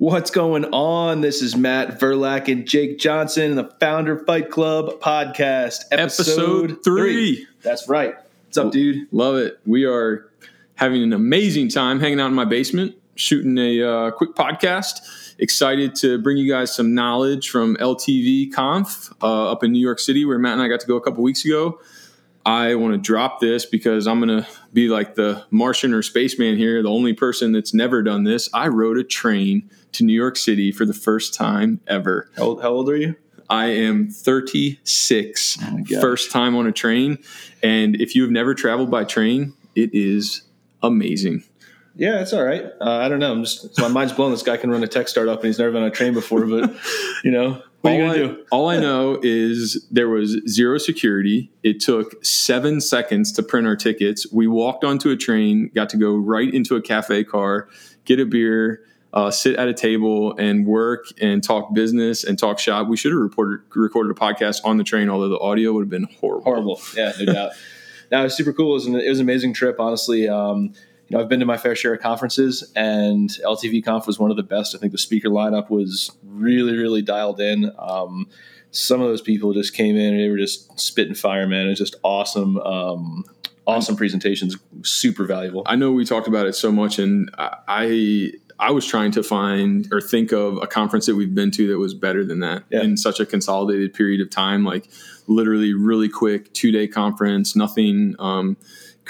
What's going on? This is Matt Verlack and Jake Johnson, the Founder Fight Club podcast, episode, Episode three. That's right. What's up, dude? Love it. We are having an amazing time hanging out in my basement, shooting a uh, quick podcast. Excited to bring you guys some knowledge from LTV Conf uh, up in New York City, where Matt and I got to go a couple weeks ago. I want to drop this because I'm going to be like the Martian or spaceman here, the only person that's never done this. I rode a train to New York City for the first time ever. How old, how old are you? I am 36, Oh first time on a train. And if you have never traveled by train, it is amazing. Yeah, it's all right. Uh, I don't know. I'm just my mind's blown. This guy can run a tech startup and he's never been on a train before. But you know, what are you all, gonna I, do? all I know is there was zero security. It took seven seconds to print our tickets. We walked onto a train, got to go right into a cafe car, get a beer, uh, sit at a table, and work and talk business and talk shop. We should have reported, recorded a podcast on the train, although the audio would have been horrible. Horrible. Yeah, no doubt. Now it was super cool. It was an, it was an amazing trip, honestly. Um, you know, I've been to my fair share of conferences, and LTV Conf was one of the best. I think the speaker lineup was really, really dialed in. Um, some of those people just came in and they were just spitting fire, man. It was just awesome, um, awesome presentations, super valuable. I know we talked about it so much, and I- I I was trying to find or think of a conference that we've been to that was better than that Yeah. in such a consolidated period of time, like literally really quick two day conference, nothing um,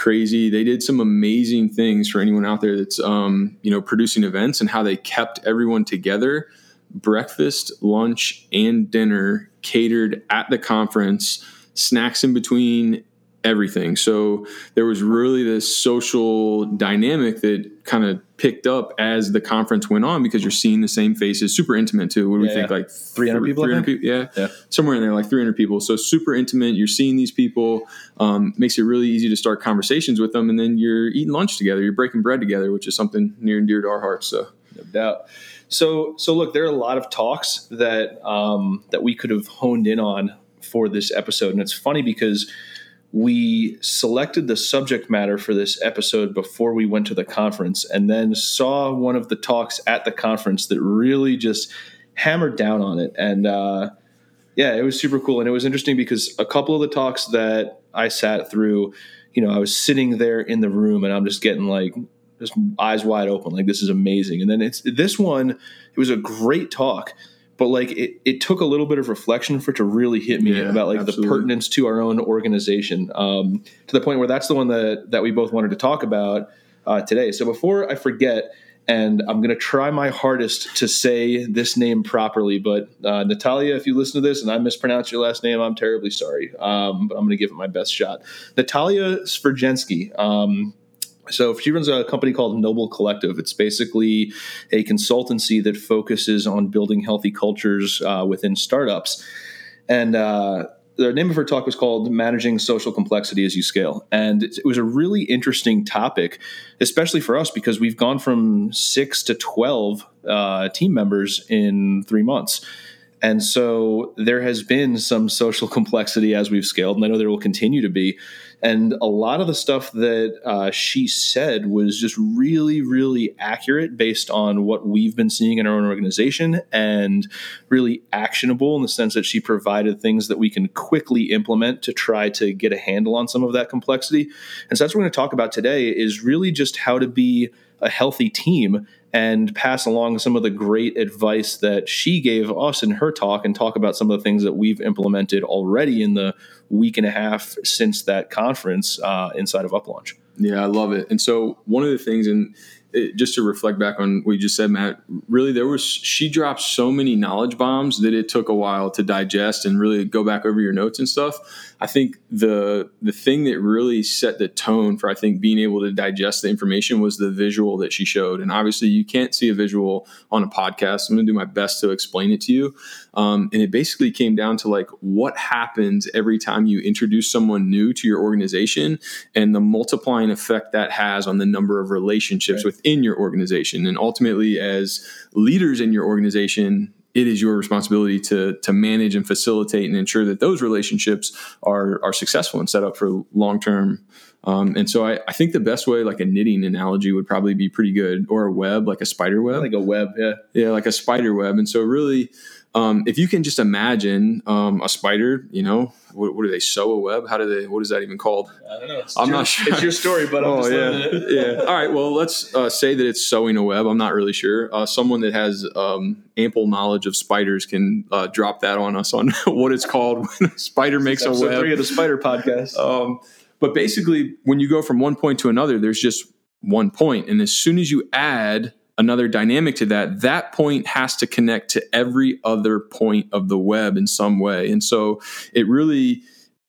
crazy. They did some amazing things for anyone out there that's um, you know producing events and how they kept everyone together. Breakfast, lunch, and dinner catered at the conference, snacks in between, everything. So there was really this social dynamic that kind of picked up as the conference went on because you're seeing the same faces, super intimate too. What do we Yeah, think? yeah. Like 300 people, 300 think? people, yeah. Yeah. Somewhere in there, like 300 people. So super intimate. You're seeing these people, um, makes it really easy to start conversations with them. And then you're eating lunch together, you're breaking bread together, which is something near and dear to our hearts. So no doubt. So, so look, there are a lot of talks that um, that we could have honed in on for this episode, and it's funny because we selected the subject matter for this episode before we went to the conference, and then saw one of the talks at the conference that really just hammered down on it, and uh, yeah, it was super cool, and it was interesting because a couple of the talks that I sat through, you know, I was sitting there in the room, and I'm just getting like just eyes wide open like this is amazing. And then it's this one it was a great talk but like it, it took a little bit of reflection for it to really hit me Yeah, about like absolutely. the pertinence to our own organization um, to the point where that's the one that that we both wanted to talk about uh, today. So before i forget and i'm going to try my hardest to say this name properly but uh, natalia if you listen to this and i mispronounce your last name i'm terribly sorry. Um, but i'm going to give it my best shot. Natalia svirgensky um, so she runs a company called Noble Collective. It's basically a consultancy that focuses on building healthy cultures uh, within startups. And uh, the name of her talk was called Managing Social Complexity as You Scale. And it was a really interesting topic, especially for us because we've gone from six to 12 uh, team members in three months. And so there has been some social complexity as we've scaled, and I know there will continue to be. And a lot of the stuff that uh, she said was just really, really accurate based on what we've been seeing in our own organization and really actionable in the sense that she provided things that we can quickly implement to try to get a handle on some of that complexity. And so that's what we're going to talk about today is really just how to be a healthy team and pass along some of the great advice that she gave us in her talk and talk about some of the things that we've implemented already in the week and a half since that conference uh, inside of Uplaunch. Yeah, I love it. And so one of the things, and it, just to reflect back on what you just said, Matt, really there was she dropped so many knowledge bombs that it took a while to digest and really go back over your notes and stuff. I think the the thing that really set the tone for I think being able to digest the information was the visual that she showed. And obviously you can't see a visual on a podcast. I'm going to do my best to explain it to you. Um, and it basically came down to like what happens every time you introduce someone new to your organization and the multiplying effect that has on the number of relationships Right. within your organization. And ultimately, as leaders in your organization, it is your responsibility to to manage and facilitate and ensure that those relationships are are successful and set up for long term. Um, and so I, I think the best way, like a knitting analogy, would probably be pretty good, or a web, like a spider web, like a web, yeah, yeah, like a spider web. And so really, um, if you can just imagine um, a spider, you know, what, what, do they sew a web? How do they? What is that even called? I don't know. It's I'm your, not sure. It's your story, but oh yeah, yeah. All right. Well, let's uh, say that it's sewing a web. I'm not really sure. Uh, someone that has um, ample knowledge of spiders can uh, drop that on us on what it's called when a spider makes a web. Three of the Spider Podcast. Um, but basically, when you go from one point to another, there's just one point, and as soon as you add another dynamic to that, that point has to connect to every other point of the web in some way. And so it really,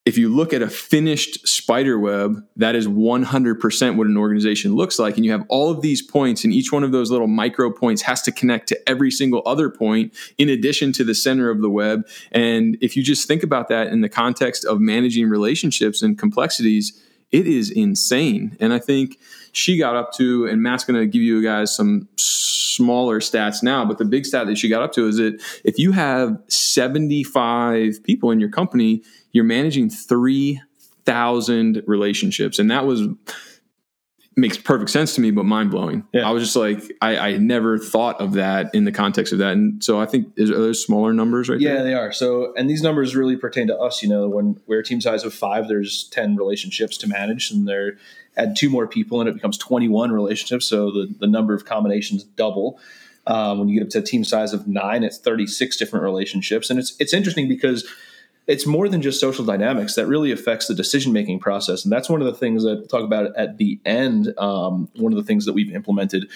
if you look at a finished spider web, that is 100% what an organization looks like. And you have all of these points, and each one of those little micro points has to connect to every single other point in addition to the center of the web. And if you just think about that in the context of managing relationships and complexities, it is insane. And I think she got up to, and Matt's going to give you guys some smaller stats now, but the big stat that she got up to is that if you have 75 people in your company, you're managing 3,000 relationships. And that was makes perfect sense to me, but mind blowing. Yeah. I was just like, I, I never thought of that in the context of that. And so I think is, are those smaller numbers right yeah, there? they are. So, and these numbers really pertain to us, you know, when we're a team size of five, there's 10 relationships to manage and they're add two more people and it becomes 21 relationships. So the, the number of combinations double. Um, when you get up to a team size of nine, it's 36 different relationships. And it's, it's interesting because it's more than just social dynamics that really affects the decision making process. And that's one of the things that we'll talk about at the end. Um, one of the things that we've implemented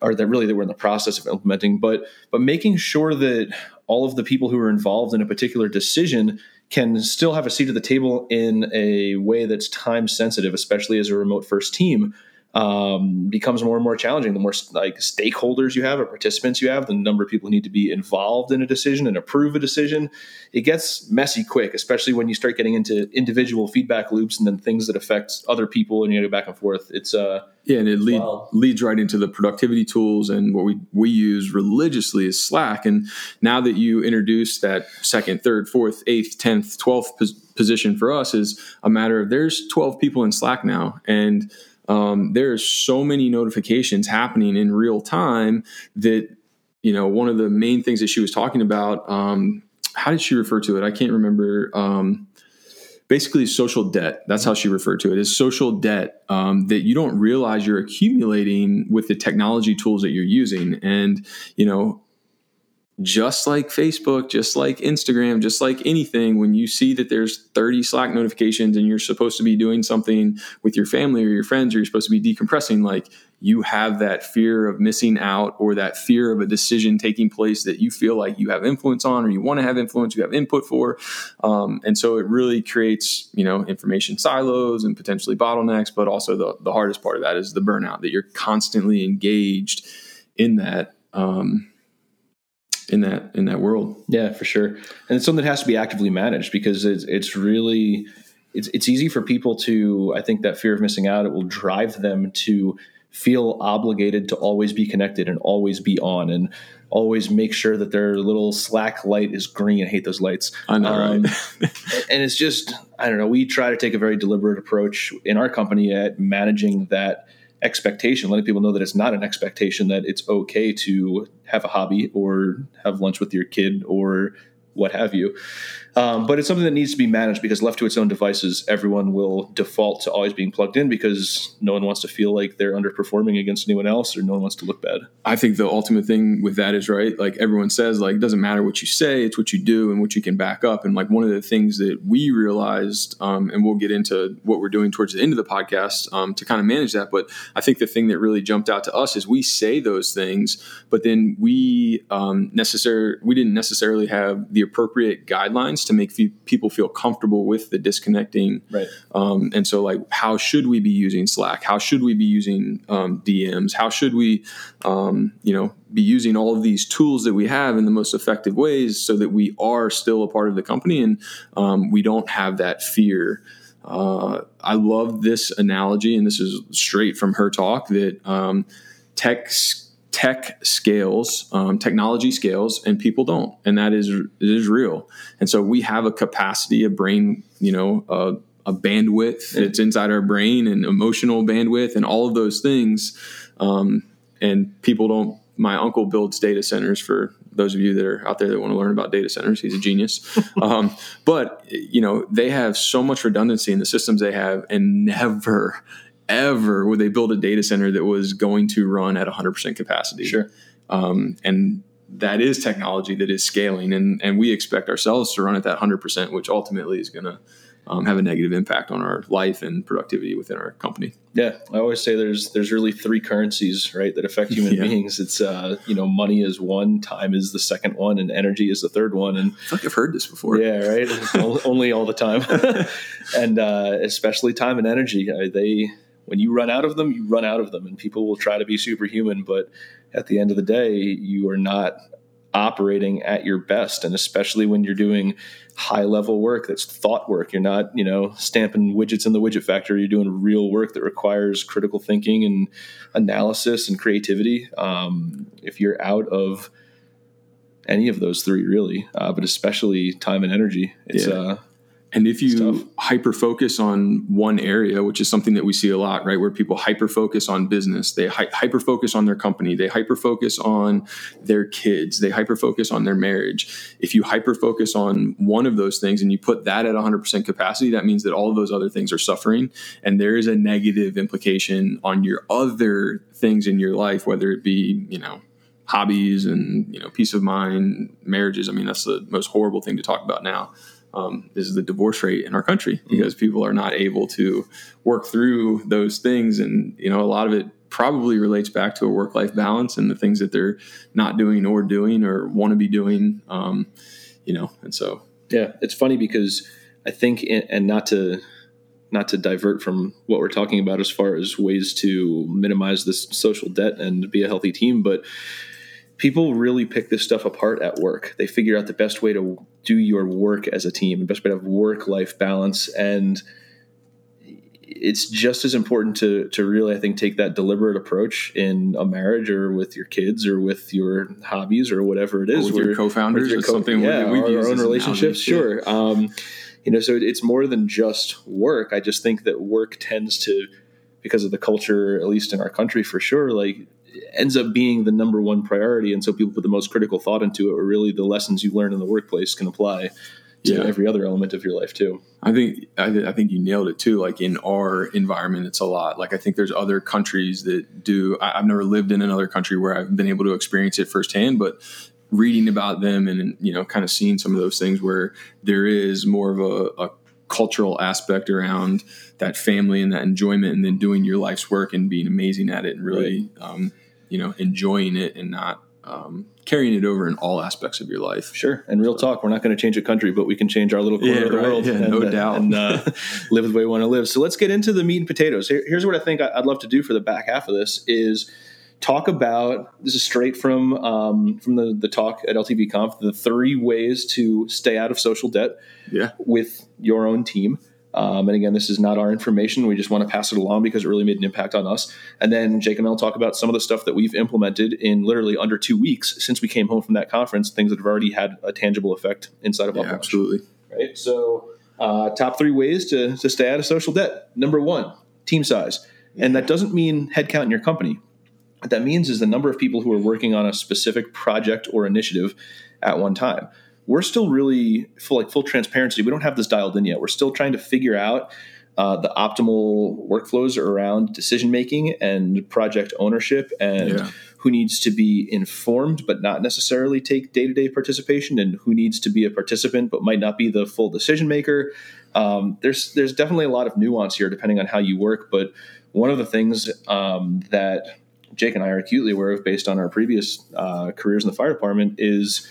or that really that we're in the process of implementing, but, but making sure that all of the people who are involved in a particular decision can still have a seat at the table in a way that's time sensitive, especially as a remote first team, um, becomes more and more challenging. The more like stakeholders you have or participants you have, the number of people who need to be involved in a decision and approve a decision, it gets messy quick, especially when you start getting into individual feedback loops and then things that affect other people and you go back and forth. It's uh yeah, and it lead, leads right into the productivity tools and what we we use religiously is Slack. And now that you introduce that second, third, fourth, eighth, tenth, twelfth position for us is a matter of there's twelve people in Slack now, and um, there's so many notifications happening in real time that you know one of the main things that she was talking about um, how did she refer to it? I can't remember. Um, basically social debt. That's how she referred to it is social debt um, that you don't realize you're accumulating with the technology tools that you're using. And you know just like Facebook, just like Instagram, just like anything, when you see that there's 30 Slack notifications and you're supposed to be doing something with your family or your friends, or you're supposed to be decompressing, like you have that fear of missing out or that fear of a decision taking place that you feel like you have influence on or you want to have influence, you have input for. Um, and so it really creates, you know, information silos and potentially bottlenecks, but also the, the hardest part of that is the burnout that you're constantly engaged in that. Um, in that in that world. Yeah, for sure. And it's something that has to be actively managed because it's it's really it's it's easy for people to I think that fear of missing out it will drive them to feel obligated to always be connected and always be on and always make sure that their little slack light is green. I hate those lights. I know, um, right? and it's just I don't know. We try to take a very deliberate approach in our company at managing that expectation, letting people know that it's not an expectation, that it's okay to have a hobby or have lunch with your kid or what have you. Um, but it's something that needs to be managed because left to its own devices, everyone will default to always being plugged in because no one wants to feel like they're underperforming against anyone else or no one wants to look bad. I think the ultimate thing with that is right. Like everyone says, like it doesn't matter what you say, it's what you do and what you can back up. And like one of the things that we realized, um, and we'll get into what we're doing towards the end of the podcast um, to kind of manage that. But I think the thing that really jumped out to us is we say those things, but then we um, necessary we didn't necessarily have the appropriate guidelines to make people feel comfortable with the disconnecting. Right. Um, and so, like, how should we be using Slack? How should we be using um, DMs? How should we, um, you know, be using all of these tools that we have in the most effective ways so that we are still a part of the company and um, we don't have that fear. Uh, I love this analogy, and this is straight from her talk that um, tech tech scales, um, technology scales, and people don't, and that is it is real. And so we have a capacity, a brain, you know, uh, a bandwidth that's inside our brain, and emotional bandwidth, and all of those things. Um, and people don't. My uncle builds data centers for those of you that are out there that want to learn about data centers. He's a genius. um, but you know they have so much redundancy in the systems they have, and never ever would they build a data center that was going to run at 100% capacity. Sure. Um, and that is technology that is scaling, and and we expect ourselves to run at that 100%, which ultimately is going to um, have a negative impact on our life and productivity within our company. Yeah, I always say there's there's really three currencies, right, that affect human yeah. beings. It's uh, you know, money is one, time is the second one, and energy is the third one. And I feel like I've heard this before. Yeah, right. Only all the time, and uh, especially time and energy. Uh, they when you run out of them, you run out of them, and people will try to be superhuman. But at the end of the day, you are not operating at your best, and especially when you're doing high level work that's thought work. You're not, you know, stamping widgets in the widget factory. You're doing real work that requires critical thinking and analysis and creativity. Um, if you're out of any of those three, really, uh, but especially time and energy, it's yeah. uh, and if you hyper focus on one area, which is something that we see a lot, right, where people hyper focus on business, they hy- hyper focus on their company, they hyper focus on their kids, they hyper focus on their marriage. If you hyper focus on one of those things and you put that at 100% capacity, that means that all of those other things are suffering. And there is a negative implication on your other things in your life, whether it be, you know, hobbies and, you know, peace of mind, marriages. I mean, that's the most horrible thing to talk about now um, is the divorce rate in our country mm-hmm. because people are not able to work through those things, and you know a lot of it probably relates back to a work life balance and the things that they're not doing or doing or want to be doing. Um, you know, and so yeah, it's funny because I think, and not to not to divert from what we're talking about as far as ways to minimize this social debt and be a healthy team, but people really pick this stuff apart at work. They figure out the best way to do your work as a team, the best way to have work life balance. And it's just as important to to really, I think, take that deliberate approach in a marriage or with your kids or with your hobbies or whatever it is. Or with your co-founders your co- something yeah, we, our, our own relationships. Sure. Um, you know, so it's more than just work. I just think that work tends to, because of the culture, at least in our country for sure, like ends up being the number one priority. And so people put the most critical thought into it, or really the lessons you learn in the workplace can apply to yeah. every other element of your life too. I think I, th- I, think you nailed it too. Like in our environment, it's a lot. Like I think there's other countries that do. I, have never lived in another country where I've been able to experience it firsthand, but reading about them and you know kind of seeing some of those things where there is more of a, a cultural aspect around that family and that enjoyment, and then doing your life's work and being amazing at it and really. Right. Um, you know enjoying it and not um, carrying it over in all aspects of your life. Sure. And real talk, we're not going to change a country, but we can change our little corner yeah, of the right. world. Yeah, and, no uh, doubt. And uh, live the way we want to live. So let's get into the meat and potatoes. Here, here's what I think I'd love to do for the back half of this is talk about this is straight from um, from the, the talk at LTV Conf the three ways to stay out of social debt yeah. with your own team. Um, and again, this is not our information. We just want to pass it along because it really made an impact on us. And then Jake and I'll talk about some of the stuff that we've implemented in literally under two weeks since we came home from that conference, things that have already had a tangible effect inside of yeah, Absolutely. Right. So, uh, top three ways to, to stay out of social debt. Number one, team size. And that doesn't mean headcount in your company. What that means is the number of people who are working on a specific project or initiative at one time we're still really full like full transparency. We don't have this dialed in yet. We're still trying to figure out uh, the optimal workflows around decision making and project ownership and yeah. who needs to be informed but not necessarily take day to day participation and who needs to be a participant but might not be the full decision maker. Um, there's there's definitely a lot of nuance here depending on how you work. But one of the things um, that Jake and I are acutely aware of based on our previous uh, careers in the fire department is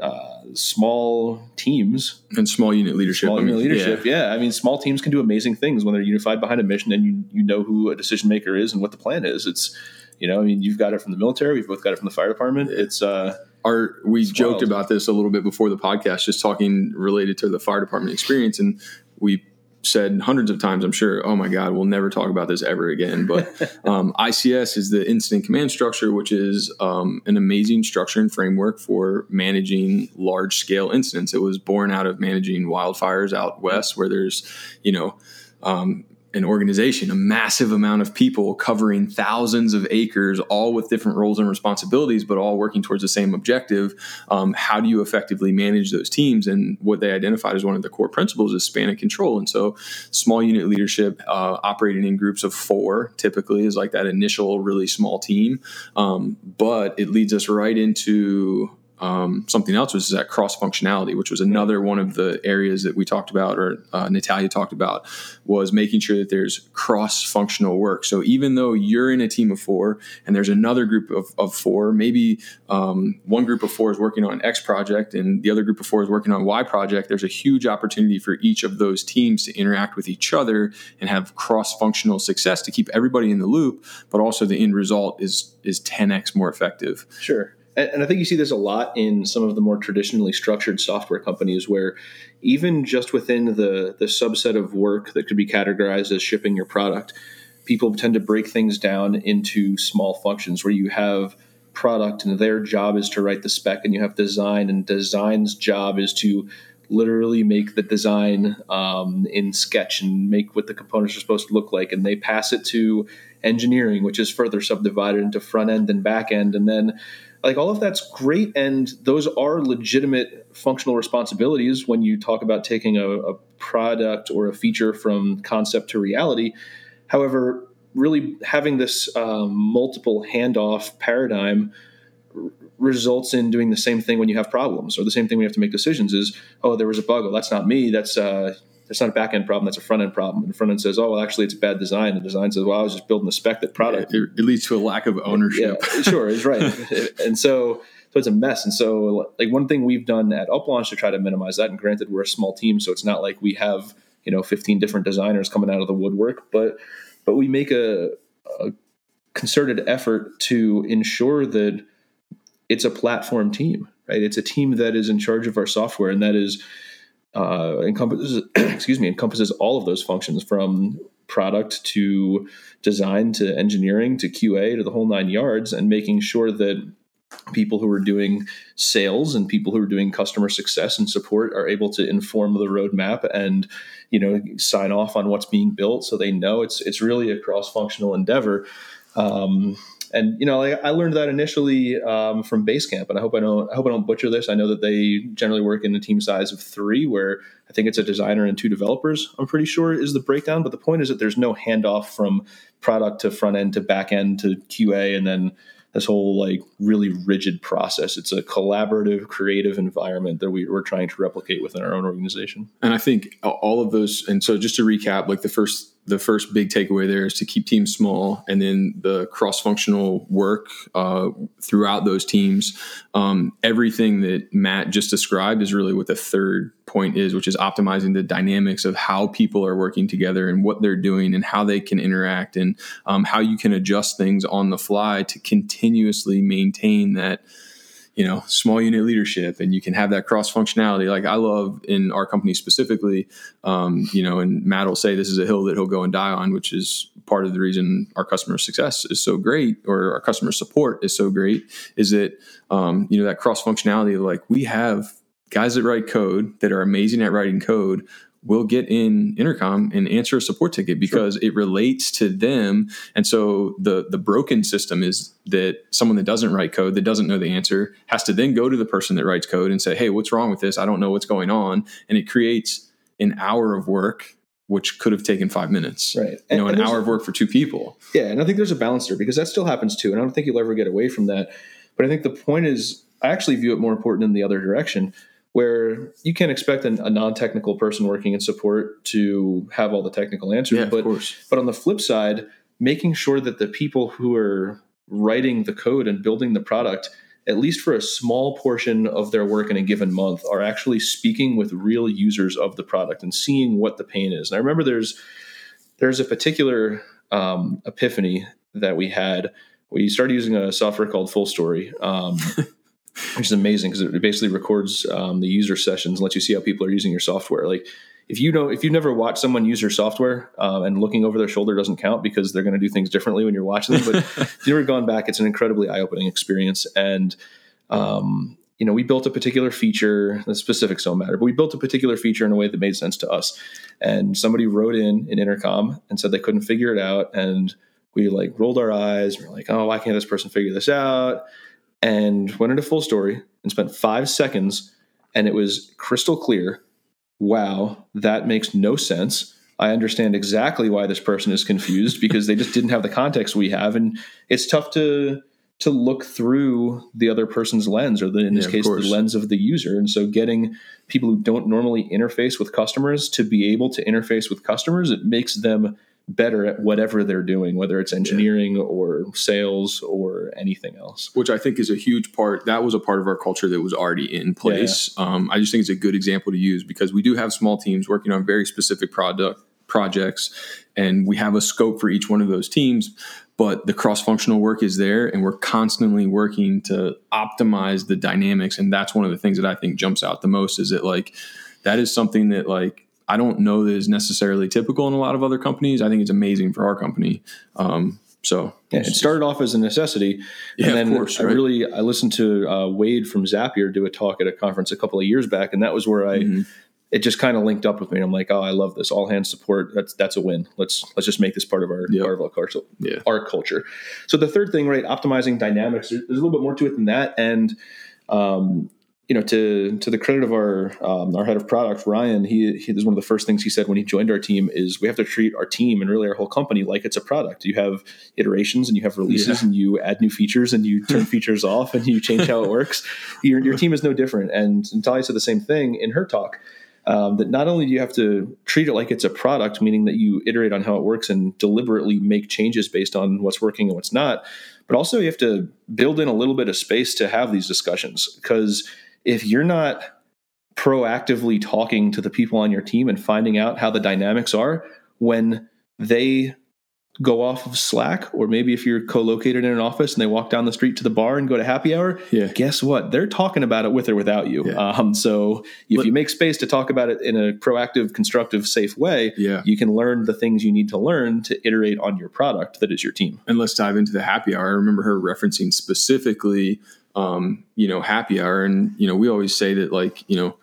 uh, small teams and small unit leadership. Small unit leadership, yeah. yeah. I mean, small teams can do amazing things when they're unified behind a mission and you you know who a decision maker is and what the plan is. It's you know, I mean, you've got it from the military, we've both got it from the fire department. It's uh, our we joked wild. about this a little bit before the podcast, just talking related to the fire department experience, and we said hundreds of times, I'm sure, oh my God, we'll never talk about this ever again. But um, ICS is the incident command structure, which is um, an amazing structure and framework for managing large scale incidents. It was born out of managing wildfires out west, where there's, you know, um, an organization, a massive amount of people covering thousands of acres, all with different roles and responsibilities, but all working towards the same objective. Um, how do you effectively manage those teams? And what they identified as one of the core principles is span of control. And so, small unit leadership, uh, operating in groups of four, typically is like that initial really small team. Um, but it leads us right into um, something else was that cross functionality, which was another one of the areas that we talked about, or uh, Natalia talked about, was making sure that there's cross functional work. So even though you're in a team of four and there's another group of, of four, maybe um, one group of four is working on X project and the other group of four is working on Y project, there's a huge opportunity for each of those teams to interact with each other and have cross functional success to keep everybody in the loop, but also the end result is is 10x more effective. Sure and I think you see this a lot in some of the more traditionally structured software companies where even just within the, the subset of work that could be categorized as shipping your product, people tend to break things down into small functions where you have product and their job is to write the spec and you have design and design's job is to literally make the design um, in sketch and make what the components are supposed to look like. And they pass it to engineering which is further subdivided into front end and back end. And then like all of that's great and those are legitimate functional responsibilities when you talk about taking a, a product or a feature from concept to reality. However really having this um, multiple handoff paradigm results in doing the same thing when you have problems or the same thing when you have to make decisions is oh there was a bug oh that's not me that's uh, that's not a back end problem. That's a front end problem. And the front end says, oh, well, actually, it's a bad design. The design says, well, I was just building a spec that product. Yeah, it, it, leads to a lack of ownership. Yeah, sure, it's right. and so, so it's a mess. And so, like one thing we've done at UpLaunch to try to minimize that. And granted, we're a small team, so it's not like we have you know 15 different designers coming out of the woodwork, but but we make a, a concerted effort to ensure that it's a platform team, right? It's a team that is in charge of our software, and that is uh, encompasses excuse me encompasses all of those functions from product to design to engineering to QA to the whole nine yards, and making sure that people who are doing sales and people who are doing customer success and support are able to inform the roadmap and you know sign off on what's being built so they know. It's it's really a cross functional endeavor. Um, and you know, I, I learned that initially um, from Basecamp, and I hope I don't I hope I don't butcher this. I know that they generally work in a team size of three, where I think it's a designer and two developers. I'm pretty sure is the breakdown. But the point is that there's no handoff from product to front end to back end to QA, and then this whole like really rigid process. It's a collaborative, creative environment that we, are trying to replicate within our own organization. And I think all of those. And so, just to recap, like the first the first big takeaway there is to keep teams small, and then the cross functional work uh, throughout those teams. Um, everything that Matt just described is really what the third point is, which is optimizing the dynamics of how people are working together and what they're doing and how they can interact and um, how you can adjust things on the fly to continuously maintain that you know small unit leadership and you can have that cross functionality like i love in our company specifically um, you know and matt will say this is a hill that he'll go and die on which is part of the reason our customer success is so great or our customer support is so great is that um, you know that cross functionality of like we have guys that write code that are amazing at writing code will get in intercom and answer a support ticket because sure. it relates to them. And so the the broken system is that someone that doesn't write code that doesn't know the answer has to then go to the person that writes code and say hey what's wrong with this? I don't know what's going on. And it creates an hour of work which could have taken five minutes. Right. You know an hour of work for two people. Yeah and i think there's a balance there because that still happens too and i don't think you'll ever get away from that. But i think the point is i actually view it more important in the other direction where you can't expect an, a non-technical person working in support to have all the technical answers. Yeah, but, but on the flip side, making sure that the people who are writing the code and building the product, at least for a small portion of their work in a given month, are actually speaking with real users of the product and seeing what the pain is. And I remember there's there's a particular um, epiphany that we had. We started using a software called Fullstory. Um, which is amazing because it basically records um, the user sessions and lets you see how people are using your software. Like if you know if you've never watched someone use your software uh, and looking over their shoulder doesn't count because they're going to do things differently when you're watching them. But if you've never gone back, it's an incredibly eye opening experience. And um, you know, we built a particular feature. The specifics don't matter, but we built a particular feature in a way that made sense to us. And somebody wrote in an intercom and said they couldn't figure it out, and we like rolled our eyes. We're like, oh, why can't this person figure this out? And went into Fullstory and spent five seconds, and it was crystal clear. Wow, that makes no sense. I understand exactly why this person is confused because they just didn't have the context we have, and it's tough to to look through the other person's lens, or the, in this Yeah, case, the lens of the user. And so, getting people who don't normally interface with customers to be able to interface with customers, it makes them better at whatever they're doing, whether it's engineering or sales or anything else. which I think is a huge part. That was a part of our culture that was already in place. Um, I just think it's a good example to use because we do have small teams working on very specific product projects, and we have a scope for each one of those teams. But the cross-functional work is there, and we're constantly working to optimize the dynamics. And that's one of the things that I think jumps out the most. Is that like that is something that like I don't know that is necessarily typical in a lot of other companies. I think it's amazing for our company. Um, so Yeah, it started off as a necessity, Yeah, and of then course, I right. really I listened to uh, Wade from Zapier do a talk at a conference a couple of years back, and that was where I Mhm. it just kind of linked up with me. I'm like, oh, I love this all hands support. That's that's a win. Let's let's just make this part of our Yep. part of our culture. Yeah. Our culture. So the third thing, right, optimizing dynamics. There's there's a little bit more to it than that, and um, you know, to to the credit of our um, our head of product, Ryan, he, he is one of the first things he said when he joined our team is we have to treat our team and really our whole company like it's a product. You have iterations and you have releases Yeah. and you add new features and you turn features off and you change how it works. Your your team is no different. And Natalia said the same thing in her talk. Um, that not only do you have to treat it like it's a product, meaning that you iterate on how it works and deliberately make changes based on what's working and what's not, but also you have to build in a little bit of space to have these discussions because if you're not proactively talking to the people on your team and finding out how the dynamics are when they go off of Slack, or maybe if you're co-located in an office and they walk down the street to the bar and go to happy hour, Yeah. guess what? They're talking about it with or without you. Yeah. Um, so if Let- you make space to talk about it in a proactive, constructive, safe way, Yeah. you can learn the things you need to learn to iterate on your product that is your team. and let's dive into the happy hour. I remember her referencing specifically, um, you know, happy hour, and you know, we always say that like, you know,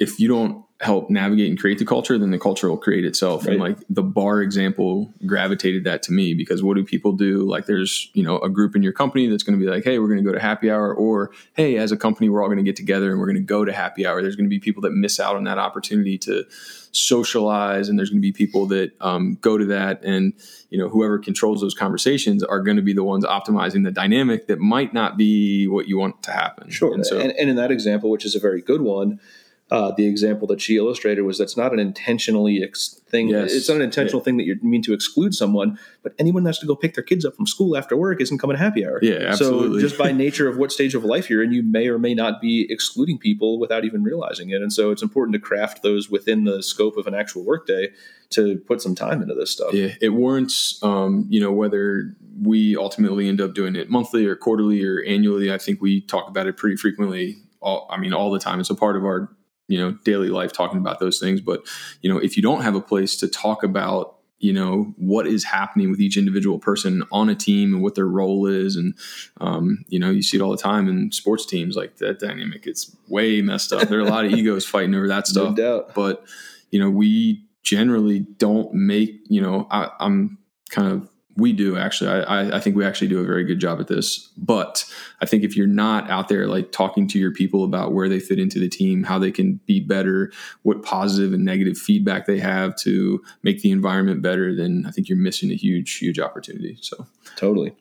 if you don't help navigate and create the culture, then the culture will create itself. And like the bar example gravitated that to me because what do people do? Like, there's you know a group in your company that's going to be like, hey, we're going to go to happy hour, or hey, as a company, we're all going to get together and we're going to go to happy hour. There's going to be people that miss out on that opportunity to socialize, and there's going to be people that um, go to that and you know whoever controls those conversations are going to be the ones optimizing the dynamic that might not be what you want to happen Sure. and so and, and in that example, which is a very good one, uh, the example that she illustrated was that's not an intentionally ex- thing. Yes. It's not an intentional thing that you mean to exclude someone, but anyone that has to go pick their kids up from school after work isn't coming to happy hour. Yeah, absolutely. So just by nature of what stage of life you're in, you may or may not be excluding people without even realizing it. And so it's important to craft those within the scope of an actual workday to put some time into this stuff. yeah it warrants um, you know whether we ultimately end up doing it monthly or quarterly or annually i think we talk about it pretty frequently all, i mean all the time it's a part of our you know daily life talking about those things. But you know if you don't have a place to talk about you know what is happening with each individual person on a team and what their role is and um, you know you see it all the time in sports teams like that dynamic it's way messed up. There are a lot of egos fighting over that No stuff. doubt. but you know we generally don't make you know I, i'm kind of we do actually I, I think we actually do a very good job at this but i think if you're not out there like talking to your people about where they fit into the team how they can be better what positive and negative feedback they have to make the environment better then i think you're missing a huge huge opportunity so Totally.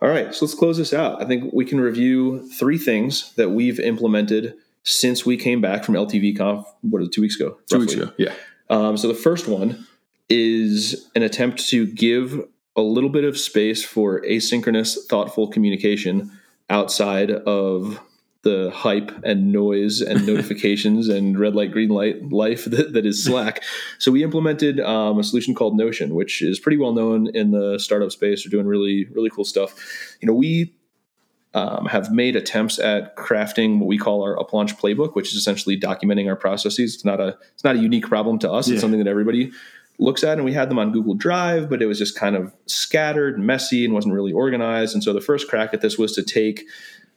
All right, so let's close this out. I think we can review three things that we've implemented since we came back from LTV Conf. What is it, two weeks ago? two weeks ago yeah Um, so the first one is an attempt to give a little bit of space for asynchronous, thoughtful communication outside of the hype and noise and notifications and red light, green light life that, that is Slack. so we implemented um, a solution called Notion, which is pretty well known in the startup space. They're doing really, really cool stuff. You know, we um, have made attempts at crafting what we call our UpLaunch playbook, which is essentially documenting our processes. It's not a it's not a unique problem to us. Yeah. It's something that everybody looks at, and we had them on Google Drive, but it was just kind of scattered, and messy, and wasn't really organized. And so the first crack at this was to take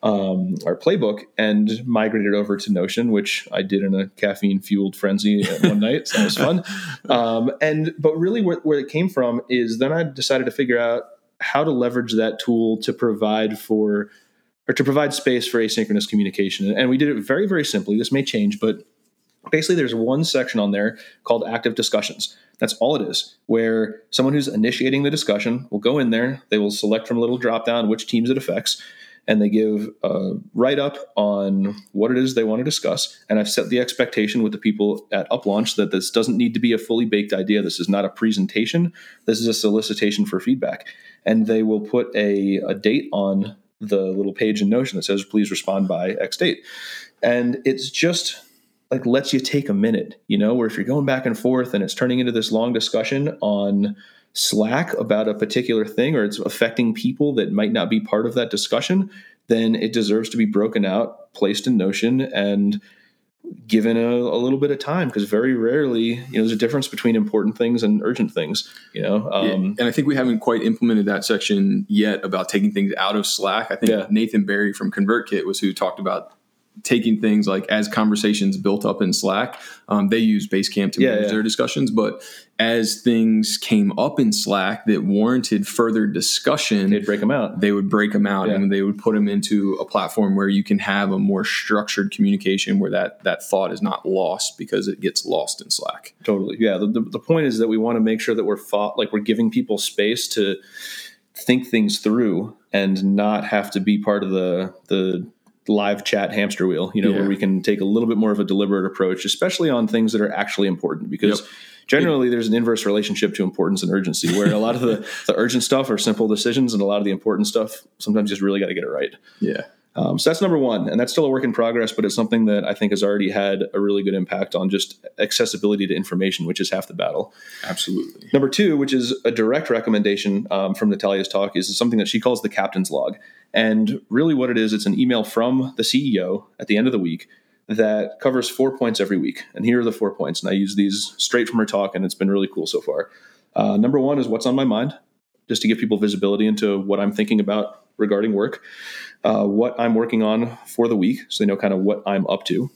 um, our playbook and migrate it over to Notion, which I did in a caffeine fueled frenzy one night. So that was fun. Um, and but really, where, where it came from is then I decided to figure out how to leverage that tool to provide for or to provide space for asynchronous communication. And we did it very, very simply. This may change, but basically there's one section on there called active discussions. That's all it is, where someone who's initiating the discussion will go in there, they will select from a little drop down which teams it affects, and they give a write up on what it is they want to discuss. And I've set the expectation with the people at UpLaunch that this doesn't need to be a fully baked idea. This is not a presentation, this is a solicitation for feedback. And they will put a, a date on the little page in Notion that says, please respond by X date. And it's just like lets you take a minute, you know, where if you're going back and forth and it's turning into this long discussion on Slack about a particular thing or it's affecting people that might not be part of that discussion, then it deserves to be broken out, placed in Notion, and given a, a little bit of time because very rarely, you know, there's a difference between important things and urgent things, you know. Um, yeah. And I think we haven't quite implemented that section yet about taking things out of Slack. I think Yeah. Nathan Barry from ConvertKit was who talked about taking things like as conversations built up in Slack. Um, they use Basecamp to Yeah, manage yeah. their discussions, but as things came up in Slack that warranted further discussion, They'd break them out. they would break them out Yeah. and they would put them into a platform where you can have a more structured communication where that that thought is not lost because it gets lost in Slack. Totally. Yeah. The, the, the point is that we want to make sure that we're fought, like we're giving people space to think things through and not have to be part of the the live chat hamster wheel. You know, Yeah. where we can take a little bit more of a deliberate approach, especially on things that are actually important, because. Yep. Generally, there's an inverse relationship to importance and urgency, where a lot of the, the urgent stuff are simple decisions, and a lot of the important stuff sometimes just really got to get it right. Yeah. Um, so that's number one, and that's still a work in progress, but it's something that I think has already had a really good impact on just accessibility to information, which is half the battle. Absolutely. Number two, which is a direct recommendation um, from Natalia's talk, is something that she calls the captain's log. And really, what it is, it's an email from the CEO at the end of the week that covers four points every week. And here are the four points. And I use these straight from her talk, and it's been really cool so far. Uh, number one is what's on my mind, just to give people visibility into what I'm thinking about regarding work, uh, what I'm working on for the week, so they know kind of what I'm up to.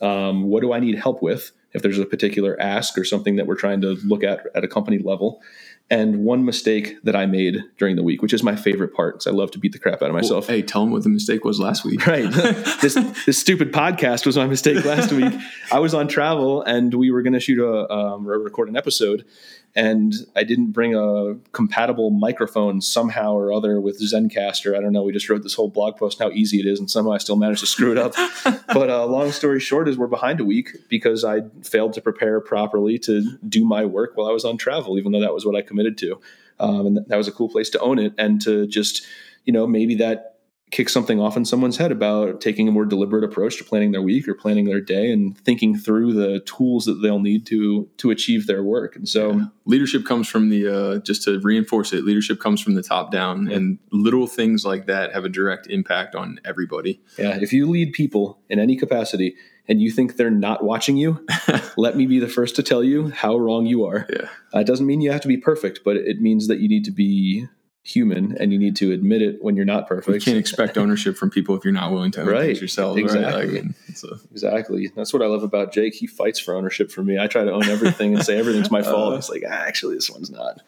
Um, what do I need help with? If there's a particular ask or something that we're trying to look at at a company level, and one mistake that I made during the week, which is my favorite part because I love to beat the crap out of myself. Hey, tell them what the mistake was last week. Right. this this stupid podcast was my mistake last week. I was on travel and we were going to shoot a um, record an episode, and I didn't bring a compatible microphone somehow or other with Zencastr. I don't know. We just wrote this whole blog post how easy it is, and somehow I still managed to screw it up. but uh, long story short is we're behind a week because I failed to prepare properly to do my work while I was on travel, even though that was what I committed to. Um, and that was a cool place to own it and to just, you know, maybe that kick something off in someone's head about taking a more deliberate approach to planning their week or planning their day and thinking through the tools that they'll need to to achieve their work. And so Yeah. leadership comes from the uh, just to reinforce it leadership comes from the top down and little things like that have a direct impact on everybody yeah, if you lead people in any capacity and you think they're not watching you, let me be the first to tell you how wrong you are. yeah Uh, it doesn't mean you have to be perfect, but it means that you need to be human and you need to admit it when you're not perfect. you can't expect ownership from people if you're not willing to own Right. things yourself right? Exactly. Like, it's a- Exactly. That's what I love about Jake. He fights for ownership for me. I try to own everything and say everything's my fault. It's like, ah, actually, this one's not.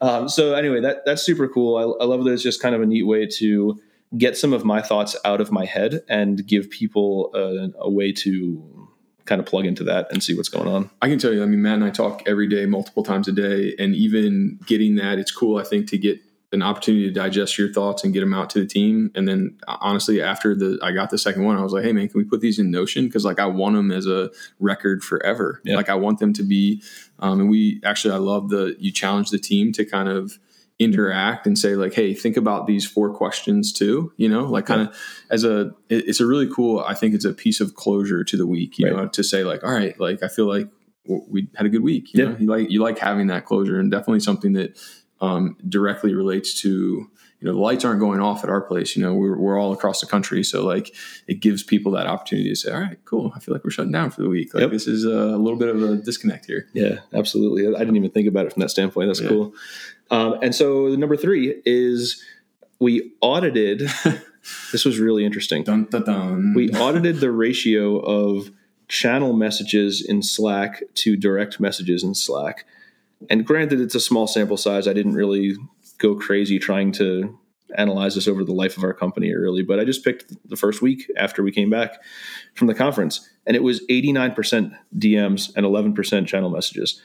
Um, so anyway, that that's super cool. I, I love that it's just kind of a neat way to get some of my thoughts out of my head and give people a, a way to kind of plug into that and see what's going on. I can tell you, I mean, Matt and I talk every day, multiple times a day, and even getting that, it's cool, I think, to get an opportunity to digest your thoughts and get them out to the team. And then, honestly, after the I got the second one, I was like, "Hey, man, can we put these in Notion? Because like I want them as a record forever. Yeah. Like I want them to be." Um, and we actually, I love the you challenge the team to kind of interact and say like hey think about these four questions too you know like kind of as a it- it's a really cool i think it's a piece of closure to the week you Right. know to say like all right like i feel like we had a good week you Yeah. know you like you like having that closure and definitely something that um, directly relates to you know the lights aren't going off at our place. You know we're we're all across the country, so like it gives people that opportunity to say, all right, cool. I feel like we're shutting down for the week. Like Yep. this is a little bit of a disconnect here. Yeah, absolutely. I didn't even think about it from that standpoint. That's Yeah. cool. Um, and so the number three is we audited. this was really interesting. Dun dun dun. We audited the ratio of channel messages in Slack to direct messages in Slack. And granted, it's a small sample size. I didn't really go crazy trying to analyze this over the life of our company really, but I just picked the first week after we came back from the conference, and it was 89% DMs and 11% channel messages.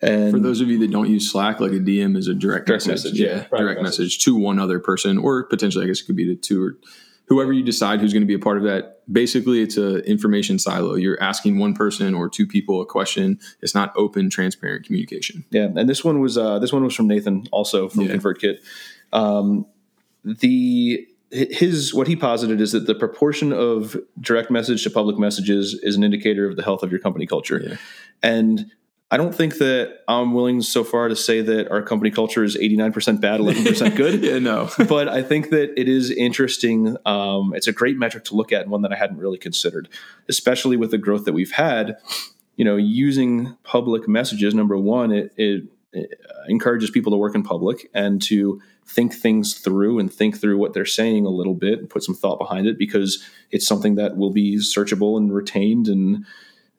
And For those of you that don't use Slack, like a DM is a direct, Direct message. message, yeah. yeah, direct message. message. to one other person, or potentially, I guess it could be to two or whoever you decide who's going to be a part of that. Basically, it's a information silo. You're asking one person or two people a question. It's not open, transparent communication. Yeah, and this one was uh, this one was from Nathan, also from Yeah. ConvertKit. Um, the his what he posited is that the proportion of direct message to public messages is an indicator of the health of your company culture, Yeah. and I don't think that I'm willing so far to say that our company culture is 89% bad, 11% good. yeah, no. but I think that it is interesting. Um, it's a great metric to look at and one that I hadn't really considered, especially with the growth that we've had. You know, using public messages, number one, it, it, it encourages people to work in public and to think things through and think through what they're saying a little bit and put some thought behind it because it's something that will be searchable and retained and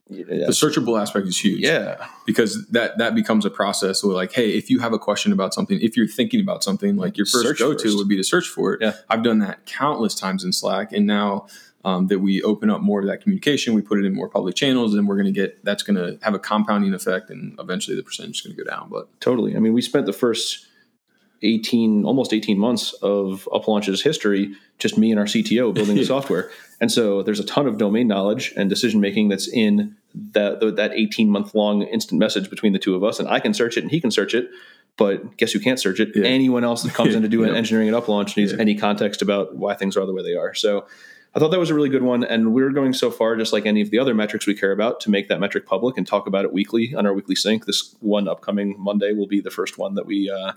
the searchable aspect is huge. yeah because that that becomes a process where like hey if you have a question about something if you're thinking about something like your first Search go-to first. would be to search for it Yeah. i've done that countless times in slack and now um, that we open up more of that communication we put it in more public channels and we're going to get that's going to have a compounding effect and eventually the percentage is going to go down but Totally. I mean, we spent the first 18, almost 18 months of UpLaunch's history, just me and our CTO building the software. And so there's a ton of domain knowledge and decision making that's in that, that 18 month long instant message between the two of us. And I can search it and he can search it. But guess who can't search it? Yeah. Anyone else that comes in to do an Yeah. engineering at UpLaunch needs Yeah. any context about why things are the way they are. So I thought that was a really good one. And we're going so far, just like any of the other metrics we care about, to make that metric public and talk about it weekly on our weekly sync. This one upcoming Monday will be the first one that we uh,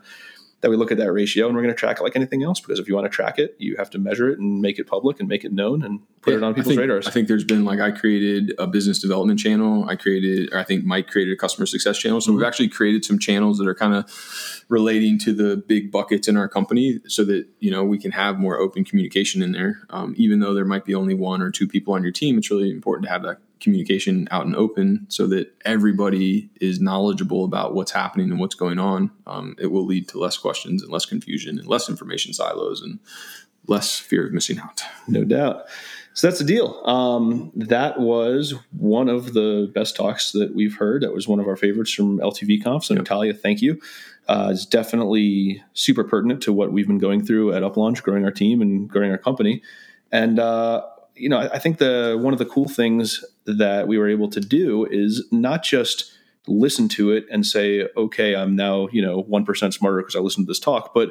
that we look at that ratio, and we're going to track it like anything else. Because if you want to track it, you have to measure it and make it public and make it known and put it Yeah, on I people's think- radars. I think there's been like I created a business development channel. I created, or I think Mike created a customer success channel. So Mm-hmm. we've actually created some channels that are kind of relating to the big buckets in our company, so that you know we can have more open communication in there. Um, even though there might be only one or two people on your team, it's really important to have that communication out and open so that everybody is knowledgeable about what's happening and what's going on. Um, it will lead to less questions and less confusion and less information silos and less fear of missing out. no doubt. So that's the deal. Um, that was one of the best talks that we've heard. That was one of our favorites from LTV Conf. So, Natalia, thank you. Uh, it's definitely super pertinent to what we've been going through at UpLaunch, growing our team and growing our company. And uh, you know, I, think the one of the cool things that we were able to do is not just listen to it and say, okay, I'm now you know one percent smarter because I listened to this talk, but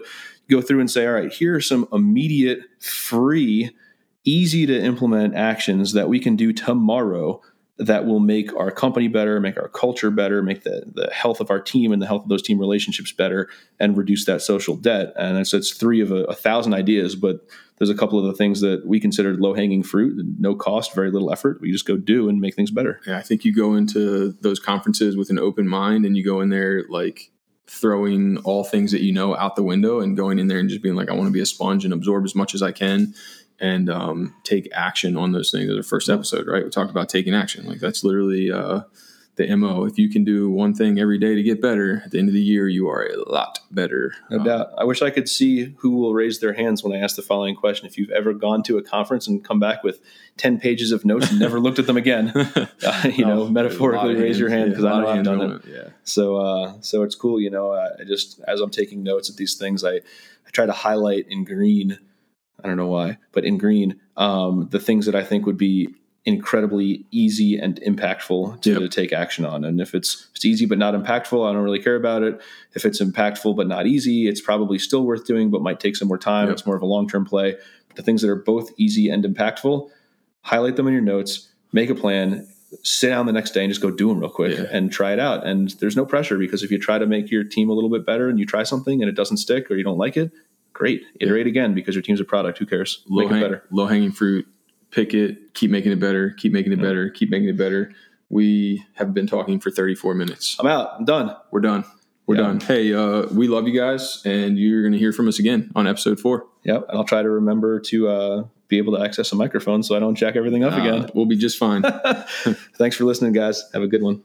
go through and say, all right, here are some immediate, free, easy to implement actions that we can do tomorrow that will make our company better, make our culture better, make the, the health of our team and the health of those team relationships better, and reduce that social debt. And it's, it's three of a, a thousand ideas, but there's a couple of the things that we considered low hanging fruit, no cost, very little effort. We just go do and make things better. Yeah, I think you go into those conferences with an open mind and you go in there like throwing all things that you know out the window and going in there and just being like, I want to be a sponge and absorb as much as I can and um, take action on those things. Our first episode, right? We talked about taking action. Like that's literally uh, the MO. If you can do one thing every day to get better, at the end of the year, you are a lot better. No Um, doubt. I wish I could see who will raise their hands when I ask the following question. If you've ever gone to a conference and come back with 10 pages of notes and never looked at them again, uh, you know, Oh, metaphorically raise your hand because a I know I've done it. Yeah. So, uh, so it's cool. You know, I I just, as I'm taking notes at these things, I, I try to highlight in green. I don't know why, but in green, um, the things that I think would be incredibly easy and impactful to Yep. take action on. And if it's, if it's easy but not impactful, I don't really care about it. If it's impactful but not easy, it's probably still worth doing, but might take some more time. Yep. It's more of a long term play. But the things that are both easy and impactful, highlight them in your notes, make a plan, sit down the next day and just go do them real quick Yeah. and try it out. And there's no pressure because if you try to make your team a little bit better and you try something and it doesn't stick or you don't like it, great. Iterate again because your team's a product. Who cares? Low, Make it better. low hanging fruit. Pick it. Keep making it better. Keep making it better. Keep making it better. We have been talking for 34 minutes. I'm out. I'm done. We're done. We're Yeah. done. Hey, uh, we love you guys, and you're going to hear from us again on episode four. Yep. And I'll try to remember to uh, be able to access a microphone so I don't jack everything up Uh, again. we'll be just fine. Thanks for listening, guys. Have a good one.